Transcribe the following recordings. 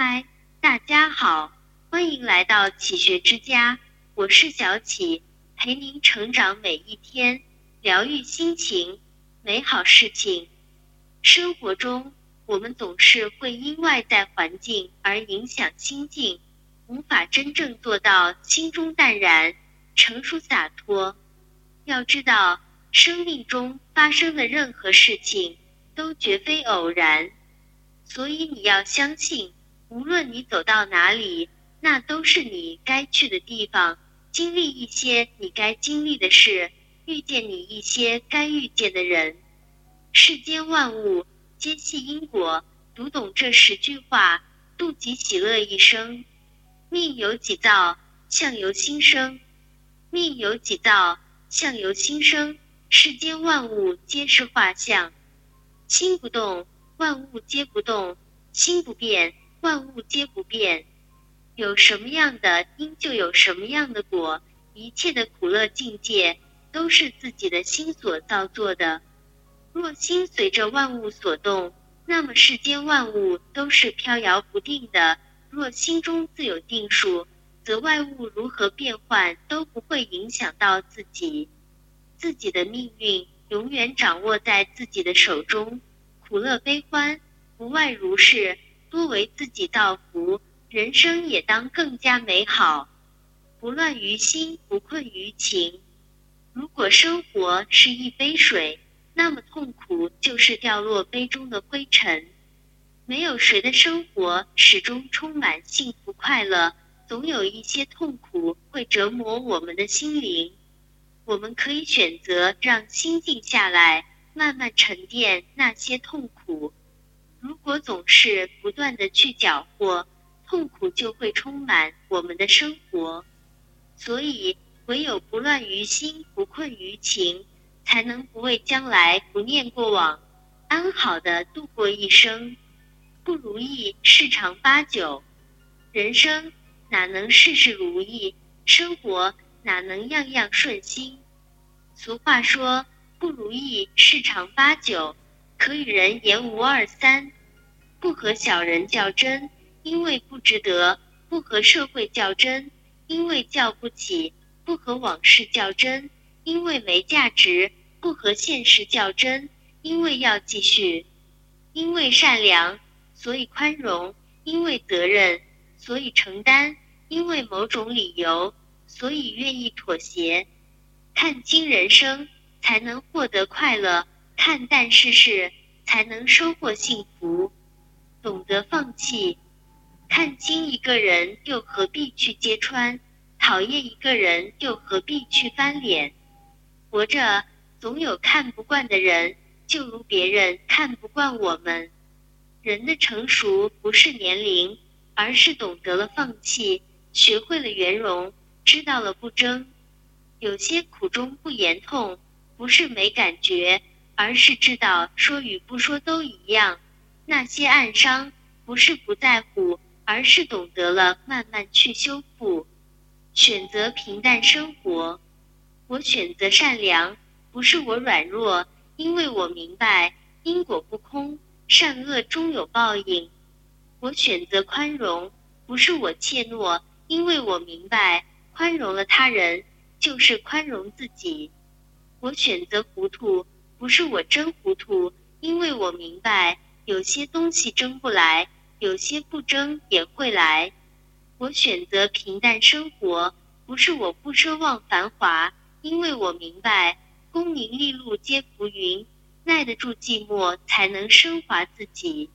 嗨，大家好，欢迎来到启学之家，我是小启，陪您成长每一天，疗愈心情，美好事情。生活中，我们总是会因外在环境而影响心境，无法真正做到心中淡然、成熟洒脱。要知道，生命中发生的任何事情都绝非偶然，所以你要相信，无论你走到哪里，那都是你该去的地方，经历一些你该经历的事，遇见你一些该遇见的人。世间万物皆系因果，读懂这十句话，度己喜乐一生。命由己造，相由心生。命由己造，相由心生。世间万物皆是画像，心不动，万物皆不动；心不变，万物皆不变。有什么样的因，就有什么样的果。一切的苦乐境界，都是自己的心所造作的。若心随着万物所动，那么世间万物都是飘摇不定的；若心中自有定数，则外物如何变换都不会影响到自己。自己的命运永远掌握在自己的手中，苦乐悲欢不外如是，多为自己造福，人生也当更加美好。不乱于心，不困于情。如果生活是一杯水。那么痛苦就是掉落杯中的灰尘。没有谁的生活始终充满幸福快乐，总有一些痛苦会折磨我们的心灵。我们可以选择让心静下来，慢慢沉淀那些痛苦。如果总是不断的去搅和，痛苦就会充满我们的生活。所以，唯有不乱于心，不困于情。才能不畏将来，不念过往，安好的度过一生。不如意事常八九，人生哪能事事如意？生活哪能样样顺心？俗话说，不如意事常八九，可与人言无二三。不和小人较真，因为不值得；不和社会较真，因为较不起；不和往事较真，因为没价值。不和现实较真，因为要继续；因为善良，所以宽容；因为责任，所以承担；因为某种理由，所以愿意妥协。看清人生，才能获得快乐；看淡世事，才能收获幸福。懂得放弃，看清一个人，又何必去揭穿？讨厌一个人，又何必去翻脸？活着。总有看不惯的人，就如别人看不惯我们。人的成熟不是年龄，而是懂得了放弃，学会了圆融，知道了不争。有些苦衷不言痛，不是没感觉，而是知道说与不说都一样。那些暗伤，不是不在乎，而是懂得了慢慢去修复。选择平淡生活，我选择善良。不是我软弱，因为我明白因果不空，善恶终有报应。我选择宽容，不是我怯懦，因为我明白宽容了他人就是宽容自己。我选择糊涂，不是我真糊涂，因为我明白有些东西争不来，有些不争也会来。我选择平淡生活，不是我不奢望繁华，因为我明白。功名利禄皆浮云，耐得住寂寞，才能升华自己。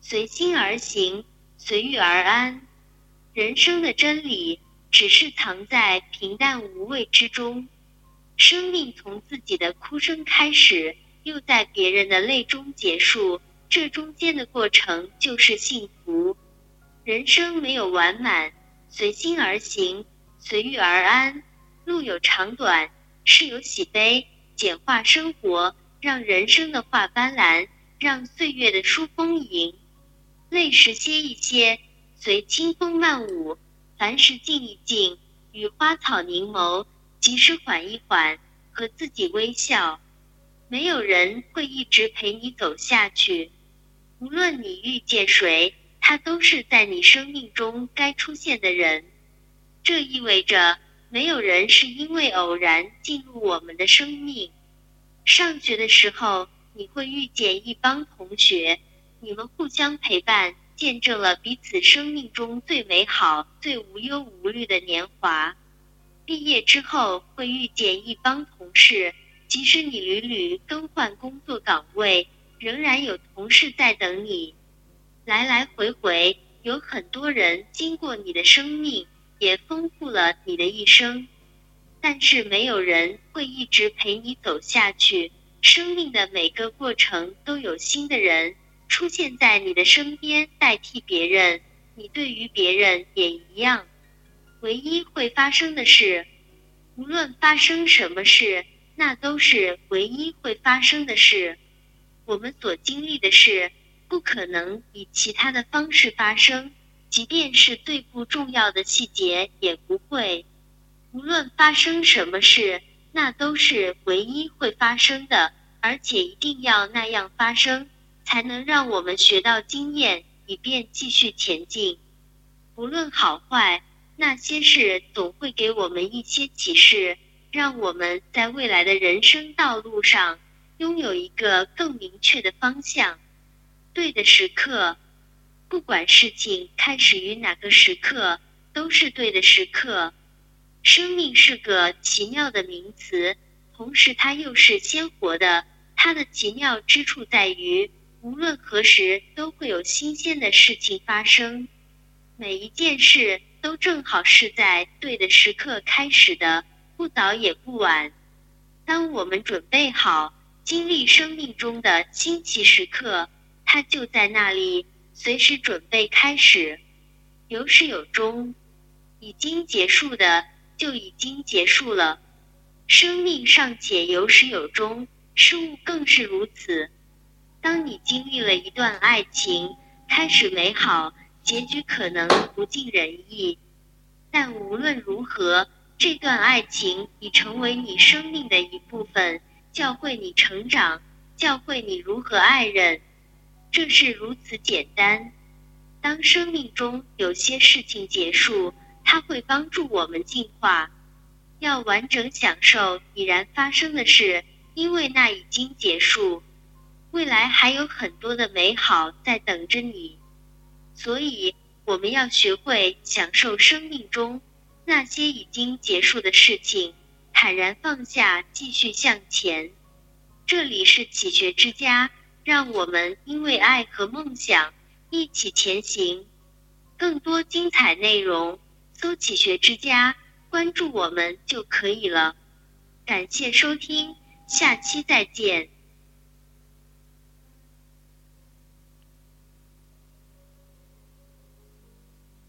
随心而行，随遇而安。人生的真理，只是藏在平淡无味之中。生命从自己的哭声开始，又在别人的泪中结束，这中间的过程就是幸福。人生没有完满，随心而行，随遇而安。路有长短。事有喜悲，简化生活，让人生的画斑斓，让岁月的书丰盈。累时歇一歇，随清风漫舞；凡事静一静，与花草凝眸。及时缓一缓，和自己微笑。没有人会一直陪你走下去，无论你遇见谁，他都是在你生命中该出现的人。这意味着，没有人是因为偶然进入我们的生命。上学的时候，你会遇见一帮同学，你们互相陪伴，见证了彼此生命中最美好、最无忧无虑的年华。毕业之后，会遇见一帮同事，即使你屡屡更换工作岗位，仍然有同事在等你。来来回回，有很多人经过你的生命，也丰富了你的一生。但是，没有人会一直陪你走下去。生命的每个过程都有新的人出现在你的身边，代替别人。你对于别人也一样。唯一会发生的事，无论发生什么事，那都是唯一会发生的事。我们所经历的事，不可能以其他的方式发生，即便是最不重要的细节也不会。无论发生什么事。那都是唯一会发生的，而且一定要那样发生，才能让我们学到经验，以便继续前进。无论好坏，那些事总会给我们一些启示，让我们在未来的人生道路上拥有一个更明确的方向。对的时刻，不管事情开始于哪个时刻，都是对的时刻。生命是个奇妙的名词，同时它又是鲜活的。它的奇妙之处在于，无论何时都会有新鲜的事情发生，每一件事都正好是在对的时刻开始的，不早也不晚。当我们准备好经历生命中的新奇时刻，它就在那里，随时准备开始。有始有终，已经结束的。就已经结束了。生命尚且有始有终，事物更是如此。当你经历了一段爱情，开始美好，结局可能不尽人意，但无论如何，这段爱情已成为你生命的一部分，教会你成长，教会你如何爱人。这是如此简单。当生命中有些事情结束。它会帮助我们进化，要完整享受已然发生的事，因为那已经结束，未来还有很多的美好在等着你。所以，我们要学会享受生命中那些已经结束的事情，坦然放下，继续向前。这里是启学之家，让我们因为爱和梦想一起前行。更多精彩内容。搜“启学之家”，关注我们就可以了。感谢收听，下期再见。